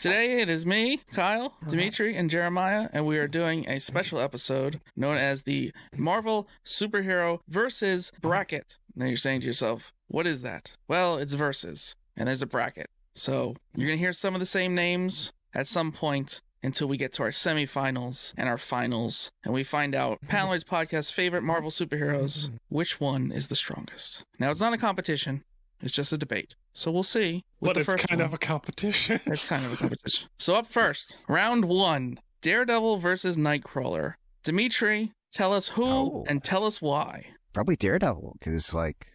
Today it is me, Kyle, Dmitri, and Jeremiah, and we are doing a special episode known as the Marvel Superhero Versus Bracket. Now you're saying to yourself, what is that? Well, it's versus, and there's a bracket. So you're going to hear some of the same names at some point until we get to our semifinals and our finals, and we find out Paneloids Podcast's favorite Marvel superheroes, which one is the strongest. Now, it's not a competition, it's just a debate. So we'll see. with But the it's first kind one. of a competition. It's kind of a competition. So up first, round one Daredevil versus Nightcrawler. Dmitri, tell us who Oh. and tell us why. Probably Daredevil, because like,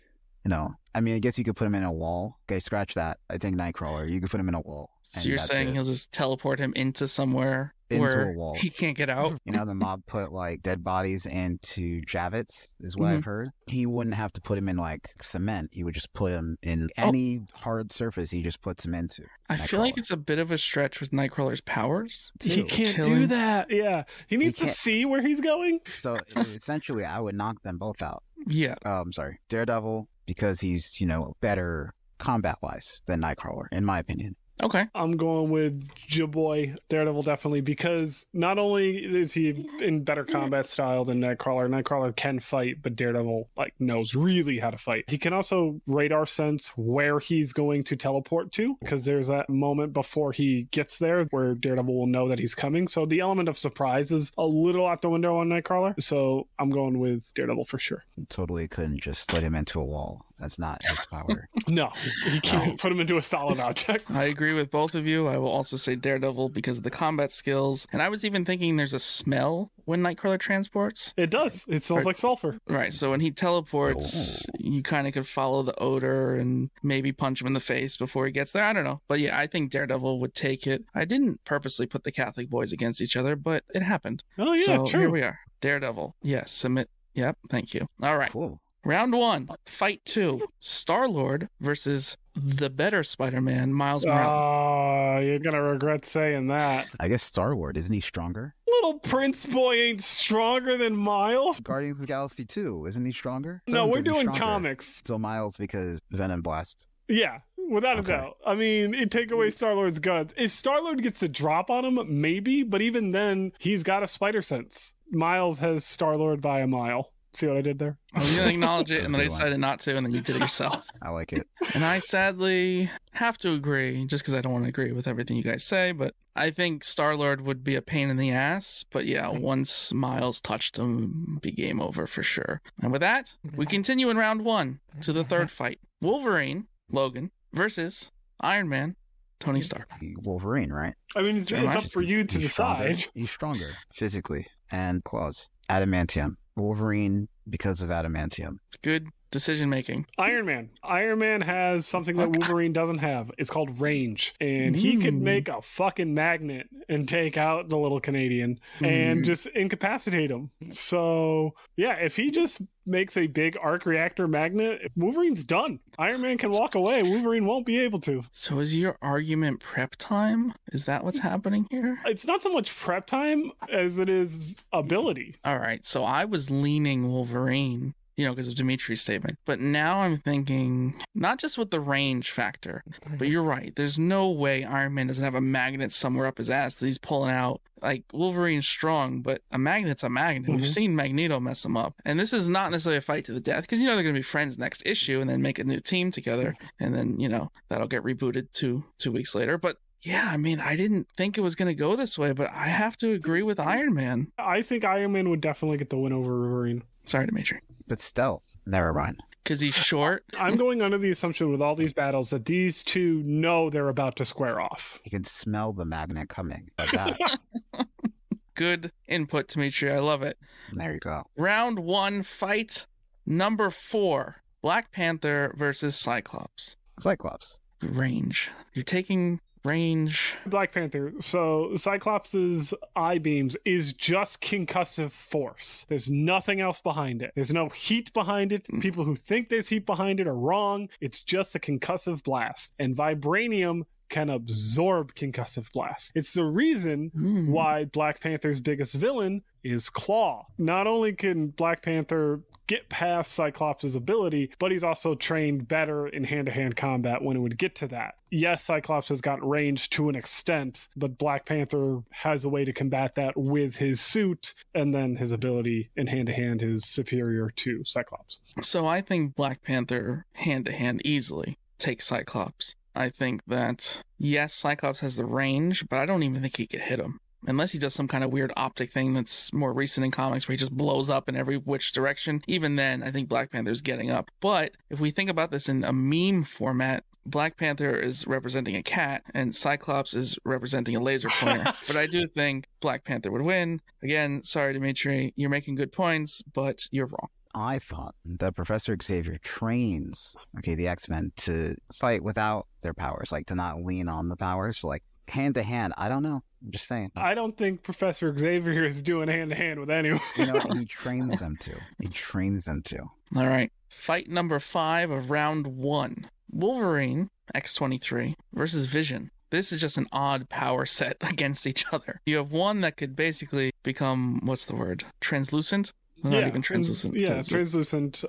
you know, I mean, I guess you could put him in a wall. Okay, scratch that. I think Nightcrawler. You could put him in a wall. So you're saying it. he'll just teleport him into somewhere Into where a wall. he can't get out? You know, the mob put like dead bodies into Javits, is what Mhm. I've heard. He wouldn't have to put him in like cement. He would just put him in Oh. any hard surface. He just puts him into. I feel like it's a bit of a stretch with Nightcrawler's powers. He can't Killing- do that. Yeah. He needs to see where he's going. So essentially, I would knock them both out. Yeah. Um, I'm sorry, Daredevil because he's you know better combat wise than Nightcrawler, in my opinion. Okay. I'm going with Jaboy Daredevil definitely because not only is he in better combat style than Nightcrawler, Nightcrawler can fight, but Daredevil like knows really how to fight. He can also radar sense where he's going to teleport to because there's that moment before he gets there where Daredevil will know that he's coming. So the element of surprise is a little out the window on Nightcrawler. So I'm going with Daredevil for sure. Totally couldn't just let him into a wall. That's not his power. No, you can't put him into a solid object. I agree with both of you. I will also say Daredevil because of the combat skills. And I was even thinking there's a smell when Nightcrawler transports. It does. It smells Right. like sulfur. Right. So when he teleports, oh. you kind of could follow the odor and maybe punch him in the face before he gets there. I don't know. But yeah, I think Daredevil would take it. I didn't purposely put the Catholic boys against each other, but it happened. Oh yeah, so true. here we are. Daredevil. Yes. Submit. Yep. Thank you. All right. Cool. Round one. Fight two. Star Lord versus the better Spider Man, Miles Morales. Oh, you're gonna regret saying that. I guess Star Lord isn't he stronger? Little Prince Boy ain't stronger than Miles. Guardians of the Galaxy 2, isn't he stronger? No, we're doing comics. So Miles because Venom Blast. Yeah, without Okay. a doubt. I mean, it take away mm. Star Lord's guns. If Star Lord gets a drop on him, maybe, but even then, he's got a spider sense. Miles has Star Lord by a mile. See what I did there? I was going to acknowledge it, and then I good one. decided not to, and then you did it yourself. I like it. And I sadly have to agree, just because I don't want to agree with everything you guys say, but I think Star Lord would be a pain in the ass. But yeah, mm-hmm. once Miles touched him, be game over for sure. And with that, mm-hmm. we continue in round one to the third mm-hmm. fight Wolverine, Logan, versus Iron Man, Tony Stark. Wolverine, right? I mean, it's, it's up for you to He's stronger. decide. He's stronger physically and claws. Adamantium. Wolverine because of adamantium. Good decision making. Iron Man. Iron Man has something that Wolverine doesn't have. It's called range. And he could Mm. make a fucking magnet and take out the little Canadian and Mm. just incapacitate him. So, yeah, if he just makes a big arc reactor magnet, Wolverine's done. Iron Man can walk away. Wolverine won't be able to. So is your argument prep time? Is that what's happening here? It's not so much prep time as it is ability. All right, so I was leaning Wolverine, you know, because of Dmitri's statement. But now I'm thinking not just with the range factor, but you're right. There's no way Iron Man doesn't have a magnet somewhere up his ass that he's pulling out. Like Wolverine's strong, but a magnet's a magnet. We've Mhm. seen Magneto mess him up, and this is not necessarily a fight to the death because you know they're going to be friends next issue and then make a new team together, and then you know that'll get rebooted two two weeks later. But yeah, I mean, I didn't think it was going to go this way, but I have to agree with Iron Man. I think Iron Man would definitely get the win over Wolverine. Sorry, Dmitri. But stealth. Never mind. Because he's short. I'm going under the assumption with all these battles that these two know they're about to square off. He can smell the magnet coming. Good input, Dmitri. I love it. there you go. Round one fight number four Black Panther versus Cyclops. Cyclops. Range. You're taking range. Black Panther. So Cyclops's eye beams is just concussive force. There's nothing else behind it. There's no heat behind it. People who think there's heat behind it are wrong. It's just a concussive blast. And vibranium can absorb concussive blast. It's the reason Hmm. why Black Panther's biggest villain is Klaw. Not only can Black Panther get past Cyclops' ability, but he's also trained better in hand to hand combat when it would get to that. Yes, Cyclops has got range to an extent, but Black Panther has a way to combat that with his suit, and then his ability in hand to hand is superior to Cyclops. So I think Black Panther hand to hand easily takes Cyclops. I think that yes, Cyclops has the range, but I don't even think he could hit him. Unless he does some kind of weird optic thing that's more recent in comics where he just blows up in every which direction. Even then, I think Black Panther's getting up. But if we think about this in a meme format, Black Panther is representing a cat and Cyclops is representing a laser pointer. but I do think Black Panther would win. Again, sorry, Dmitri, you're making good points, but you're wrong. I thought that Professor Xavier trains, okay, the X Men to fight without their powers, like to not lean on the powers, like hand to hand. I don't know. I'm just saying. I don't think Professor Xavier is doing hand to hand with anyone. You know, he trains them to. He trains them to. All right. Fight number five of round one Wolverine, X23, versus Vision. This is just an odd power set against each other. You have one that could basically become, what's the word? Translucent? Not even translucent. Yeah, Just- translucent,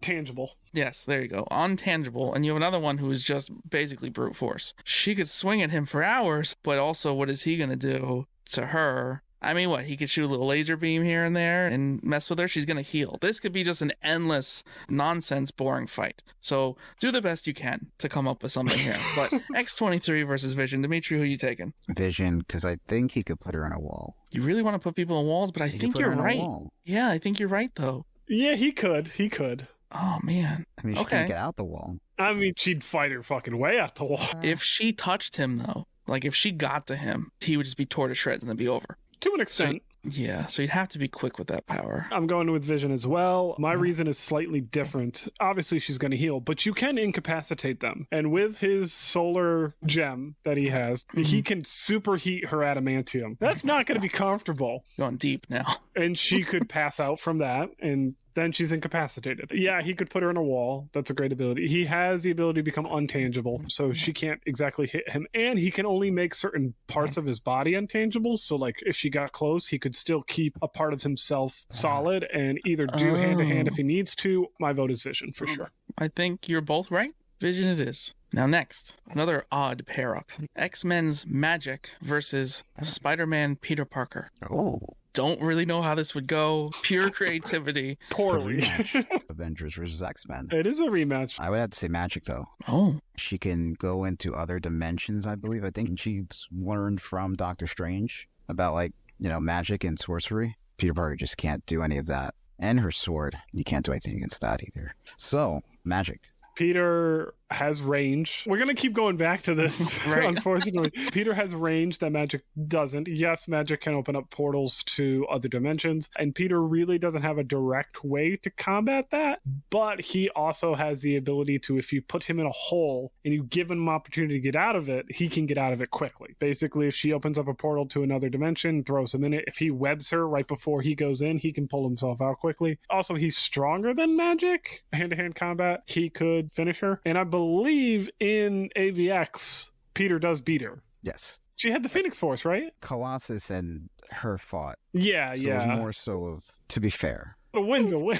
untangible. Yes, there you go. Untangible. And you have another one who is just basically brute force. She could swing at him for hours, but also what is he going to do to her? I mean, what? He could shoot a little laser beam here and there and mess with her. She's going to heal. This could be just an endless, nonsense, boring fight. So do the best you can to come up with something here. But X23 versus Vision. Dmitri, who you taking? Vision, because I think he could put her on a wall. You really want to put people on walls, but I He think you're right. Yeah, I think you're right, though. Yeah, he could. He could. Oh, man. I mean, she Okay. can't get out the wall. I mean, she'd fight her fucking way out the wall. If she touched him, though, like if she got to him, he would just be tore to shreds and then be over. To an extent. Yeah, so you'd have to be quick with that power. I'm going with Vision as well. My Mm-hmm. reason is slightly different. Obviously, she's going to heal, but you can incapacitate them. And with his solar gem that he has, Mm-hmm. he can superheat her adamantium. That's not going to be comfortable. Going deep now. And she could pass out from that, and then she's incapacitated. Yeah, he could put her in a wall. That's a great ability. He has the ability to become untangible, so she can't exactly hit him. And he can only make certain parts of his body untangible. So, like, if she got close, he could still keep a part of himself solid and either do hand to hand if he oh. needs to. My vote is Vision for sure. I think you're both right. Vision it is. Now, next, another odd pair up X Men's Magik versus Spider Man Peter Parker. Oh, Don't really know how this would go. Pure creativity. the Poorly. Avengers versus X Men. it is a rematch. I would have to say Magik though. Oh, She can go into other dimensions. I believe. I think she's learned from Doctor Strange about like you know magic and sorcery. Peter Parker just can't do any of that. And her sword, you can't do anything against that either. So Magik. Peter has range. We're going to keep going back to this, Right. unfortunately. Peter has range that Magik doesn't. Yes, Magik can open up portals to other dimensions, and Peter really doesn't have a direct way to combat that, but he also has the ability to, if you put him in a hole and you give him an opportunity to get out of it, he can get out of it quickly. Basically, if she opens up a portal to another dimension, throws him in it, if he webs her right before he goes in, he can pull himself out quickly. Also, he's stronger than Magik, hand to hand combat. He could finish her. And I believe in AVX, Peter does beat her. Yes. She had the Phoenix Force, right? Colossus and her fought. Yeah, So yeah. it was more so of to be fair. A win's a win.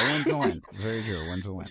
A win's a win. Very true. A win's a win.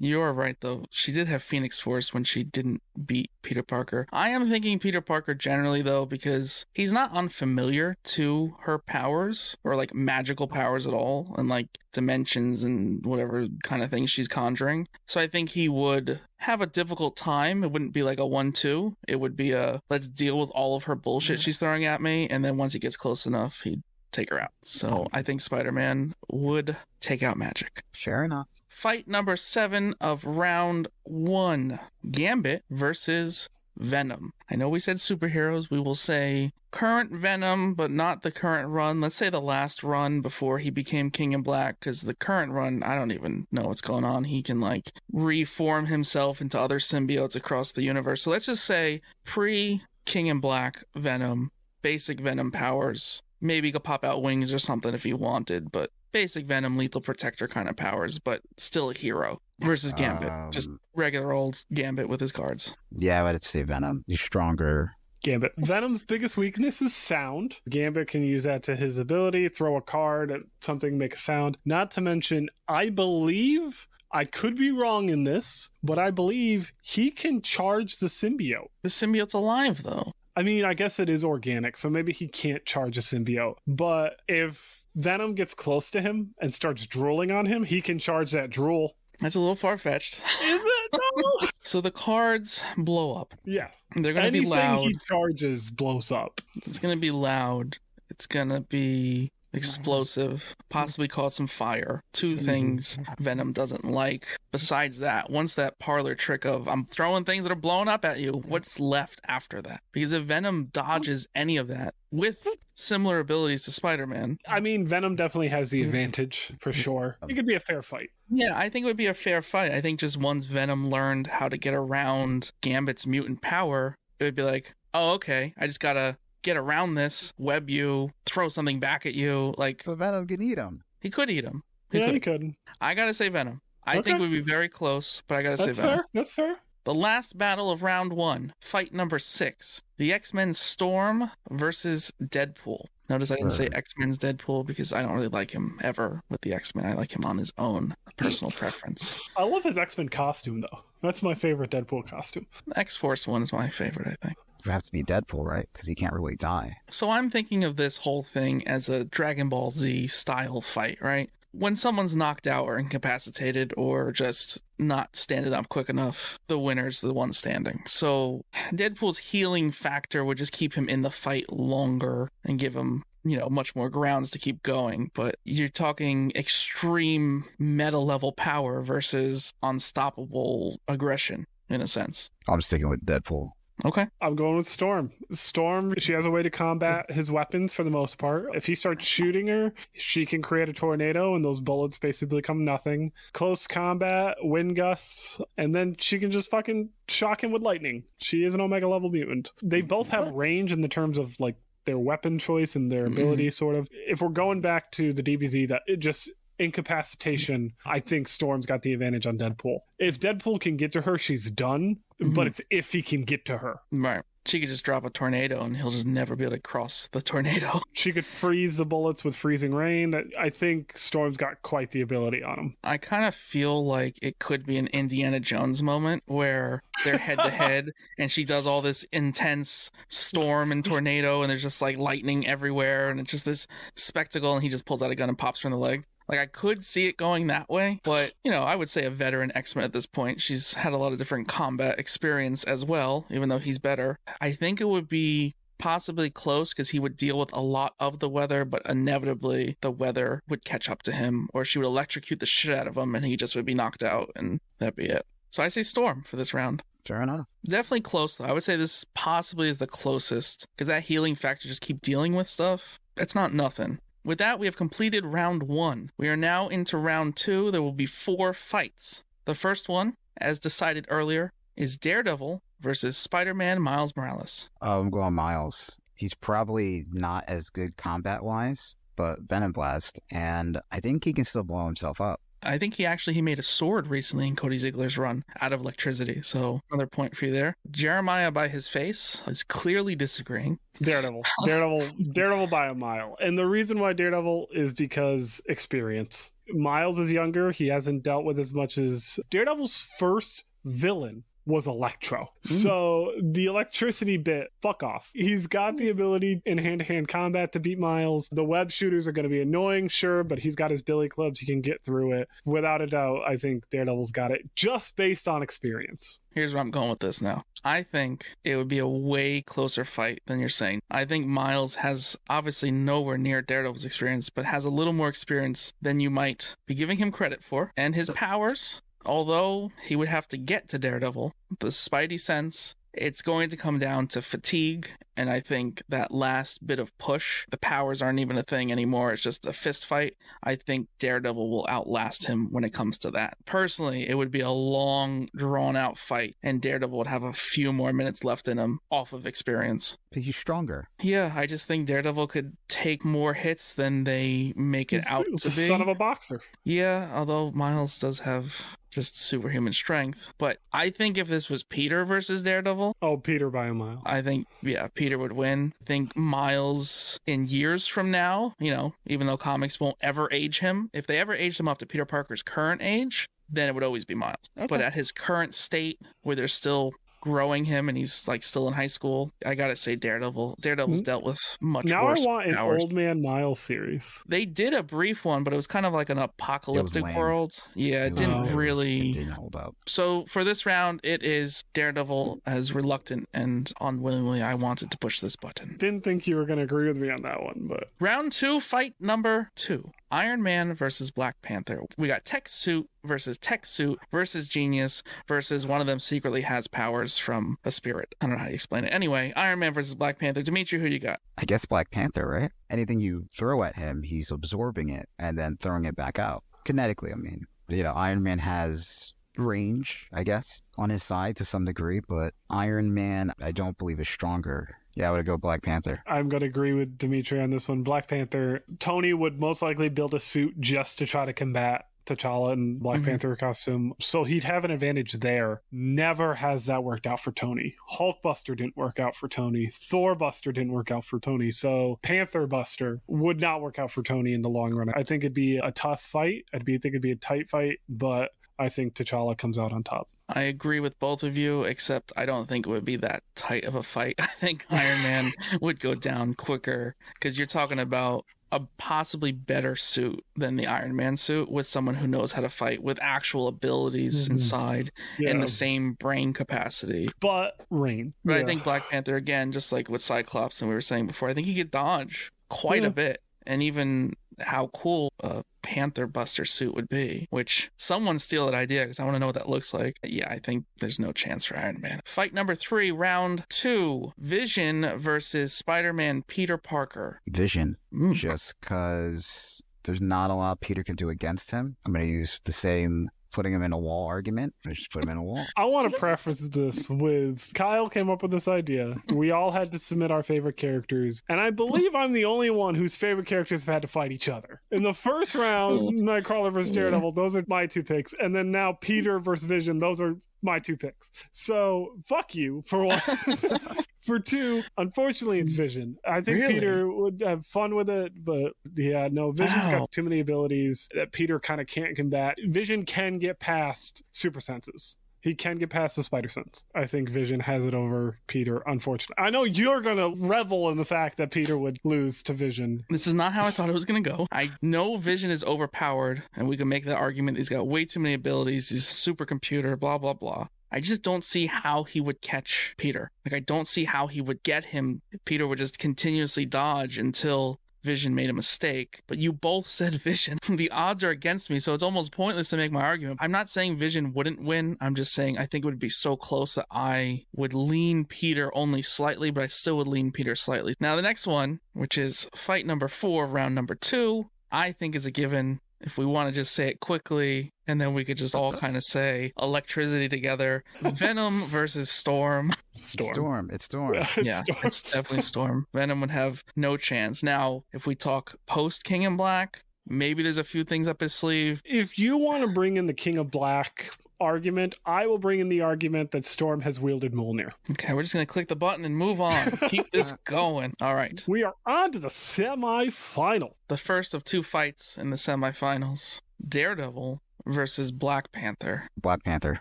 you are right, though. She did have Phoenix Force when she didn't beat Peter Parker. I am thinking Peter Parker generally, though, because he's not unfamiliar to her powers or like magical powers at all and like dimensions and whatever kind of things she's conjuring. So I think he would have a difficult time. It wouldn't be like a one two. It would be a let's deal with all of her bullshit she's throwing at me. And then once he gets close enough, he'd take her out. So oh. I think Spider Man would take out Magik. Fair enough. Fight number seven of round one Gambit versus Venom. I know we said superheroes. We will say current Venom, but not the current run. Let's say the last run before he became King in Black, because the current run, I don't even know what's going on. He can like reform himself into other symbiotes across the universe. So let's just say pre King in Black Venom, basic Venom powers. Maybe he could pop out wings or something if he wanted, but basic Venom, lethal protector kind of powers, but still a hero versus Gambit. Um, Just regular old Gambit with his cards. Yeah, but it's the Venom. He's stronger. Gambit. Venom's biggest weakness is sound. Gambit can use that to his ability, throw a card at something, make a sound. Not to mention, I believe. I could be wrong in this, but I believe he can charge the symbiote. The symbiote's alive, though. I mean, I guess it is organic, so maybe he can't charge a symbiote. But if Venom gets close to him and starts drooling on him, he can charge that drool. That's a little far fetched. Is it? No. So the cards blow up. yeah. They're going to be loud. Anything loud. he charges blows up. It's going to be loud. It's going to be explosive, possibly cause some fire. Two mhm. things Venom doesn't like. Besides that, once that parlor trick of I'm throwing things that are blowing up at you, what's left after that? Because if Venom dodges any of that with similar abilities to Spider Man, I mean, Venom definitely has the advantage for sure. It could be a fair fight. yeah, I think it would be a fair fight. I think just once Venom learned how to get around Gambit's mutant power, it would be like, oh, okay, I just gotta get around this, web you, throw something back at you. Like, But Venom can eat him. he could eat him. He Yeah, could. you could. I gotta say Venom. I Okay. think we'd be very close, but I gotta That's say Venom. fair. That's fair. The last battle of round one, fight number six. The X Men Storm versus Deadpool. Notice I didn't say hmm. X Men's Deadpool because I don't really like him ever with the X Men. I like him on his own personal preference. I love his X Men costume though. That's my favorite Deadpool costume. X Force one is my favorite, I think. You have to be Deadpool, right? Because he can't really die. So I'm thinking of this whole thing as a Dragon Ball Z style fight, right? When someone's knocked out or incapacitated or just not standing up quick enough, the winner's the one standing. So Deadpool's healing factor would just keep him in the fight longer and give him, you know, much more grounds to keep going. But you're talking extreme meta level power versus unstoppable aggression, in a sense. I'm sticking with Deadpool. Okay. I'm going with Storm. Storm, she has a way to combat his weapons for the most part. If he starts shooting her, she can create a tornado and those bullets basically become nothing. Close combat, wind gusts, and then she can just fucking shock him with lightning. She is an Omega level mutant. They both have range in the terms of like their weapon choice and their mm-hmm. ability, sort of. If we're going back to the DBZ, that it just incapacitation, I think Storm's got the advantage on Deadpool. If Deadpool can get to her, she's done. But Mhm. it's if he can get to her. Right. She could just drop a tornado and he'll just never be able to cross the tornado. She could freeze the bullets with freezing rain. That I think Storm's got quite the ability on him. I kind of feel like it could be an Indiana Jones moment where they're head to head and she does all this intense storm and tornado and there's just like lightning everywhere and it's just this spectacle and he just pulls out a gun and pops her in the leg. Like I could see it going that way, but you know, I would say a veteran X-Men at this point. She's had a lot of different combat experience as well, even though he's better. I think it would be possibly close because he would deal with a lot of the weather, but inevitably the weather would catch up to him, or she would electrocute the shit out of him, and he just would be knocked out, and that'd be it. So I say Storm for this round. Fair enough. Definitely close though. I would say this possibly is the closest because that healing factor just keep dealing with stuff. It's not nothing. With that, we have completed round one. We are now into round two. There will be four fights. The first one, as decided earlier, is Daredevil versus Spider-Man Miles Morales. Oh, I'm going Miles. He's probably not as good combat wise, but Venom Blast, and I think he can still blow himself up. I think he actually he made a sword recently in Cody Ziglar's run out of electricity. So another point for you there. Jeremiah by his face is clearly disagreeing. Daredevil, Daredevil, Daredevil by a mile. And the reason why Daredevil is because experience. Miles is younger. He hasn't dealt with as much as Daredevil's first villain was Electro. Hmm. So the electricity bit, fuck off. He's got the ability in hand to hand combat to beat Miles. The web shooters are going to be annoying, sure, but he's got his billy clubs. He can get through it. Without a doubt, I think Daredevil's got it just based on experience. Here's where I'm going with this now. I think it would be a way closer fight than you're saying. I think Miles has obviously nowhere near Daredevil's experience, but has a little more experience than you might be giving him credit for. And his powers, although he would have to get to Daredevil, the Spidey sense, it's going to come down to fatigue. And I think that last bit of push, the powers aren't even a thing anymore. It's just a fist fight. I think Daredevil will outlast him when it comes to that. Personally, it would be a long, drawn out fight, and Daredevil would have a few more minutes left in him off of experience. But he's stronger. Yeah, I just think Daredevil could take more hits than they make it He's- out to be. son of a boxer. Yeah, although Miles does have just superhuman strength. But I think if this was Peter versus Daredevil, Oh, Peter by a mile. I think, yeah, Peter would win. I think Miles in years from now, you know, even though comics won't ever age him, if they ever aged him up to Peter Parker's current age, then it would always be Miles. But at his current state, where they're still growing him and he's like still in high school, I gotta say Daredevil. Daredevil's Mm. dealt with much Now I worse want an. Old Man Miles series. They did a brief one, but it was kind of like an apocalyptic world. Yeah, it was- didn't was- really. It didn't hold up. So for this round, it is Daredevil as reluctant and unwillingly. I wanted to push this button. Didn't think you were going to agree with me on that one, but Round two, fight number two. Iron Man versus Black Panther. We got Tech Suit versus Tech Suit versus Genius versus one of them secretly has powers from a spirit. I don't know how you explain it. Anyway, Iron Man versus Black Panther. Dmitri, who do you got? I guess Black Panther, right? Anything you throw at him, he's absorbing it and then throwing it back out. Kinetically, I mean. You know, Iron Man has range, I guess, on his side to some degree, but Iron Man, I don't believe is stronger. Yeah, I would go Black Panther. I'm going to agree with Dmitri on this one. Black Panther, Tony would most likely build a suit just to try to combat T'Challa in Black Mhm. Panther costume. So he'd have an advantage there. Never has that worked out for Tony. Hulkbuster didn't work out for Tony. Thor Buster didn't work out for Tony. So Panther Buster would not work out for Tony in the long run. I think it'd be a tough fight. I'd be think it'd be a tight fight, but I think T'Challa comes out on top. I agree with both of you, except I don't think it would be that tight of a fight. I think Iron Man would go down quicker because you're talking about a possibly better suit than the Iron Man suit with someone who knows how to fight with actual abilities Mhm. inside Yeah. and the same brain capacity. but Rain. But Yeah. I think Black Panther, again, just like with Cyclops and we were saying before, I think he could dodge quite Yeah. a bit. And even how cool a Panther Buster suit would be, which someone steal that idea because I want to know what that looks like. Yeah, I think there's no chance for Iron Man. Fight number three, round two Vision versus Spider Man Peter Parker. Vision, Mm. just because there's not a lot Peter can do against him. I'm going to use the same putting him in a wall argument. I just put him in a wall. I want to preface this with Kyle came up with this idea. We all had to submit our favorite characters, and I believe I'm the only one whose favorite characters have had to fight each other. In the first round, Nightcrawler versus Daredevil, those are my two picks, and then now Peter versus Vision, those are my two picks. So fuck you for one. for two, unfortunately, it's Vision. I think Really? Peter would have fun with it, but yeah, no, Vision's Wow. got too many abilities that Peter kind of can't combat. Vision can get past super senses. He can get past the spider sense. I think Vision has it over Peter, unfortunately. I know you're going to revel in the fact that Peter would lose to Vision. This is not how I thought it was going to go. I know Vision is overpowered, and we can make that argument. He's got way too many abilities. He's a supercomputer, blah, blah, blah. I just don't see how he would catch Peter. Like, I don't see how he would get him. Peter would just continuously dodge until Vision made a mistake. But you both said Vision. the odds are against me, so it's almost pointless to make my argument. I'm not saying Vision wouldn't win. I'm just saying I think it would be so close that I would lean Peter only slightly, but I still would lean Peter slightly. Now, the next one, which is fight number four, round number two, I think is a given. If we want to just say it quickly, and then we could just all kind of say electricity together. Venom versus Storm. Storm. Storm. It's Storm. Yeah, it's yeah, Storm. it's definitely Storm. Venom would have no chance. Now, if we talk post King in Black, maybe there's a few things up his sleeve. If you want to bring in the King of Black argument, I will bring in the argument that Storm has wielded Mjolnir. Okay, we're just gonna click the button and move on. Keep this going. All right. We are on to the semi-final. The first of two fights in the semifinals. Daredevil versus Black Panther. Black Panther.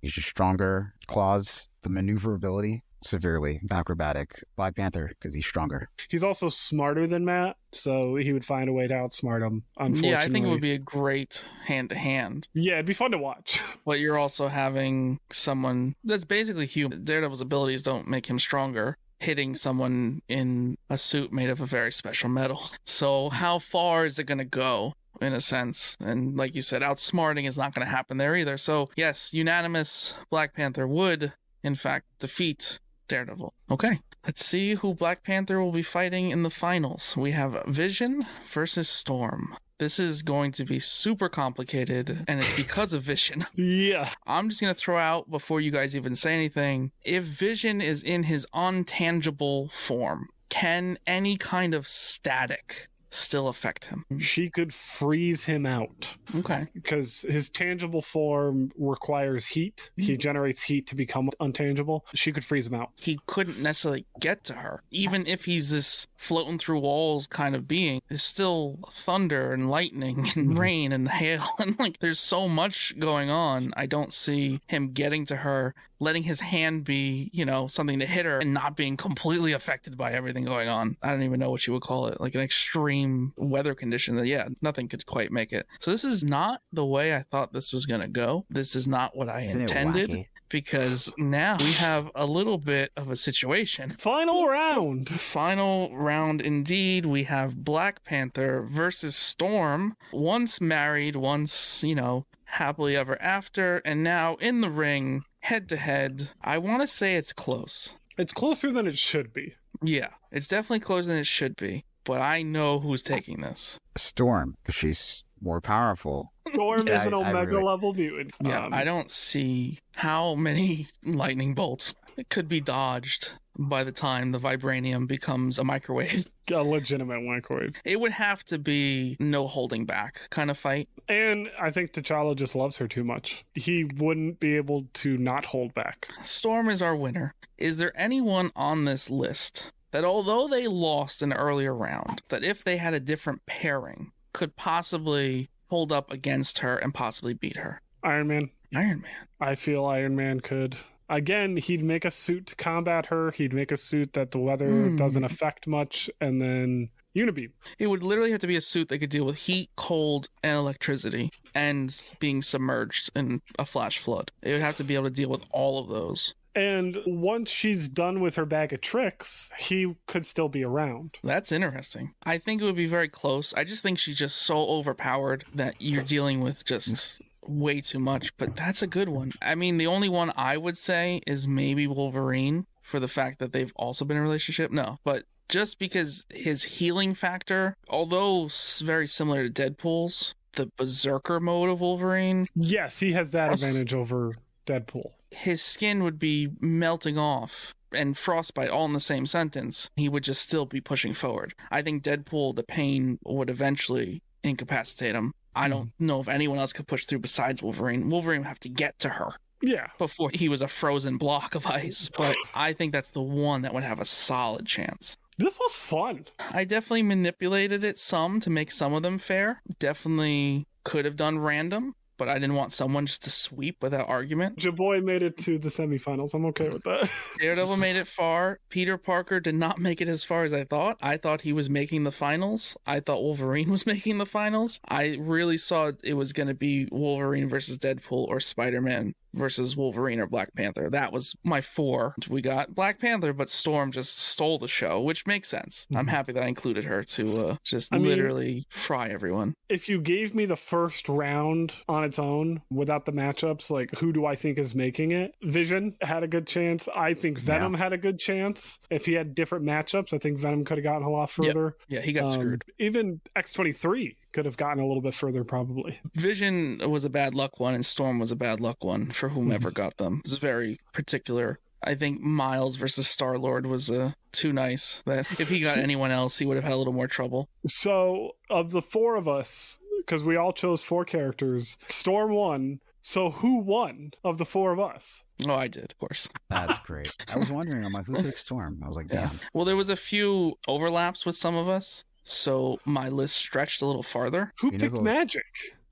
He's just stronger. Claws, the maneuverability, severely acrobatic. Black Panther because he's stronger. He's also smarter than Matt, so he would find a way to outsmart him. Unfortunately, Yeah, I think it would be a great hand to hand. Yeah, it'd be fun to watch. But you're also having someone that's basically human. Daredevil's abilities don't make him stronger. Hitting someone in a suit made of a very special metal. So, how far is it going to go? In a sense, and like you said, outsmarting is not going to happen there either. So, yes, unanimous Black Panther would, in fact, defeat Daredevil. Okay, let's see who Black Panther will be fighting in the finals. We have Vision versus Storm. This is going to be super complicated, and it's because of Vision. yeah, I'm just going to throw out before you guys even say anything if Vision is in his untangible form, can any kind of static still affect him. She could freeze him out Okay. because his tangible form requires heat. He mm-hmm. generates heat to become untangible. She could freeze him out. He couldn't necessarily get to her. Even if he's this floating through walls kind of being, there's still thunder and lightning and mm-hmm. rain and hail. And like, there's so much going on. I don't see him getting to her, letting his hand be, you know, something to hit her and not being completely affected by everything going on. I don't even know what you would call it. Like an extreme weather condition that, yeah, nothing could quite make it. So this is not the way I thought this was going to go. This is not what I Isn't it intended wacky? because now we have a little bit of a situation. Final round. Final round indeed. We have Black Panther versus Storm. Once married, once, you know, happily ever after, and now in the ring, head to head. I want to say it's close. It's closer than it should be. Yeah, it's definitely closer than it should be, but I know who's taking this. Storm, because she's more powerful. Storm Yeah, is an I- I omega really- level mutant. Yeah, Um, I don't see how many lightning bolts could be dodged by the time the vibranium becomes a microwave. A legitimate microwave. It would have to be no holding back kind of fight. And I think T'Challa just loves her too much. He wouldn't be able to not hold back. Storm is our winner. Is there anyone on this list that, although they lost an earlier round, that if they had a different pairing, could possibly hold up against her and possibly beat her? Iron Man. Iron Man. I feel Iron Man could. Again, he'd make a suit to combat her. He'd make a suit that the weather Hmm. doesn't affect much, and then Unibeam. It would literally have to be a suit that could deal with heat, cold, and electricity, and being submerged in a flash flood. It would have to be able to deal with all of those. And once she's done with her bag of tricks, he could still be around. That's interesting. I think it would be very close. I just think she's just so overpowered that you're dealing with just way too much. But that's a good one. I mean, the only one I would say is maybe Wolverine for the fact that they've also been in a relationship. No, but just because his healing factor, although very similar to Deadpool's, the berserker mode of Wolverine, Yes, he has that advantage over Deadpool. his skin would be melting off and frostbite all in the same sentence, he would just still be pushing forward. I think Deadpool, the pain would eventually incapacitate him. I don't mm-hmm. know if anyone else could push through besides Wolverine. Wolverine would have to get to her Yeah. before he was a frozen block of ice. But I think that's the one that would have a solid chance. This was fun. I definitely manipulated it some to make some of them fair. Definitely could have done random, but I didn't want someone just to sweep without argument. Jaboy made it to the semifinals. I'm okay with that. Daredevil made it far. Peter Parker did not make it as far as I thought. I thought he was making the finals. I thought Wolverine was making the finals. I really saw it was going to be Wolverine versus Deadpool or Spider Man versus Wolverine or Black Panther. That was my four. We got Black Panther, but Storm just stole the show, which makes sense. I'm happy that I included her to uh, just I mean- literally fry everyone. if you gave me the first round on its own without the matchups, like who do I think is making it? Vision had a good chance. I think Venom had a good chance. If he had different matchups, I think Venom could have gotten a lot further. Yeah, he got Um, screwed. Even X23 could have gotten a little bit further, probably. Vision was a bad luck one, and Storm was a bad luck one for whomever got them. It's very particular. I think Miles versus Star Lord was uh, too nice. That if he got anyone else, he would have had a little more trouble. So, of the four of us, because we all chose four characters, Storm won. So, who won of the four of us? Oh, I did, of course. That's great. I was wondering, I'm like, who picked Storm? I was like, Yeah. damn. Well, there was a few overlaps with some of us, so my list stretched a little farther. Who You picked who- Magik?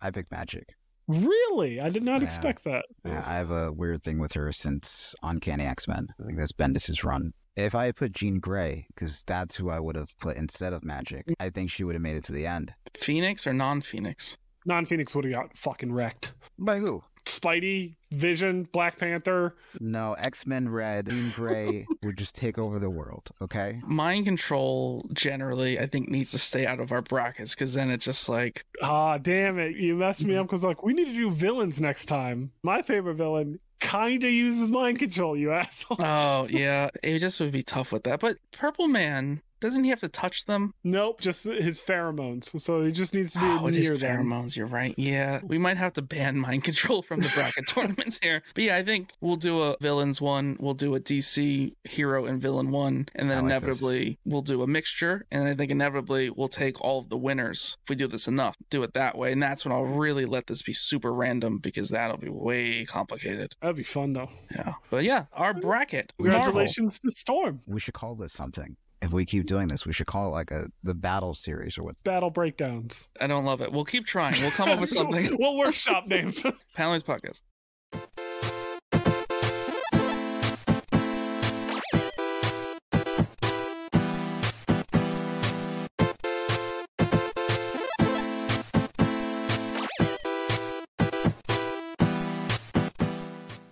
I picked Magik. Really? I did not Yeah. expect that. Yeah, I have a weird thing with her since Uncanny X Men. I think that's Bendis' run. If I had put Jean Grey, because that's who I would have put instead of Magik, I think she would have made it to the end. Phoenix or non-Phoenix? Non Phoenix would have got fucking wrecked. By who? Spidey, Vision, Black Panther. No, X Men Red, Jean Grey would just take over the world, okay? Mind control generally, I think, needs to stay out of our brackets because then it's just like Ah, damn it. You messed me up because, like, we need to do villains next time. My favorite villain kind of uses mind control, you asshole. Oh yeah, it just would be tough with that. But Purple Man Doesn't he have to touch them? Nope, just his pheromones. So he just needs to be Oh, it near is them. pheromones. You're right. Yeah, we might have to ban mind control from the bracket tournaments here. But yeah, I think we'll do a villains one. We'll do a DC hero and villain one, and then I like this. inevitably we'll do a mixture. And I think inevitably we'll take all of the winners if we do this enough. Do it that way, and that's when I'll really let this be super random because that'll be way complicated. That'd be fun though. Yeah. But yeah, our bracket. Marvel. Congratulations to Storm. We should call this something. If we keep doing this, we should call it like a the battle series or what. Battle breakdowns. I don't love it. We'll keep trying. We'll come up with something. we'll workshop names. Paneloids podcast.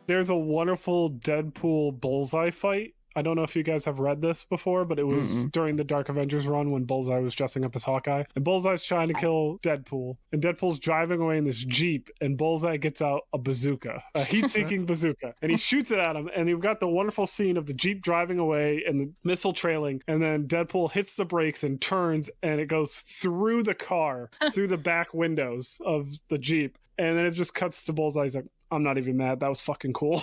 There's a wonderful Deadpool Bullseye fight. I don't know if you guys have read this before, but it was Mm-mm. during the Dark Avengers run when Bullseye was dressing up as Hawkeye. And Bullseye's trying to kill Deadpool. And Deadpool's driving away in this Jeep, and Bullseye gets out a bazooka, a heat seeking bazooka. And he shoots it at him. And you've got the wonderful scene of the Jeep driving away and the missile trailing. And then Deadpool hits the brakes and turns, and it goes through the car, through the back windows of the Jeep. And then it just cuts to Bullseye. He's like, I'm not even mad. That was fucking cool.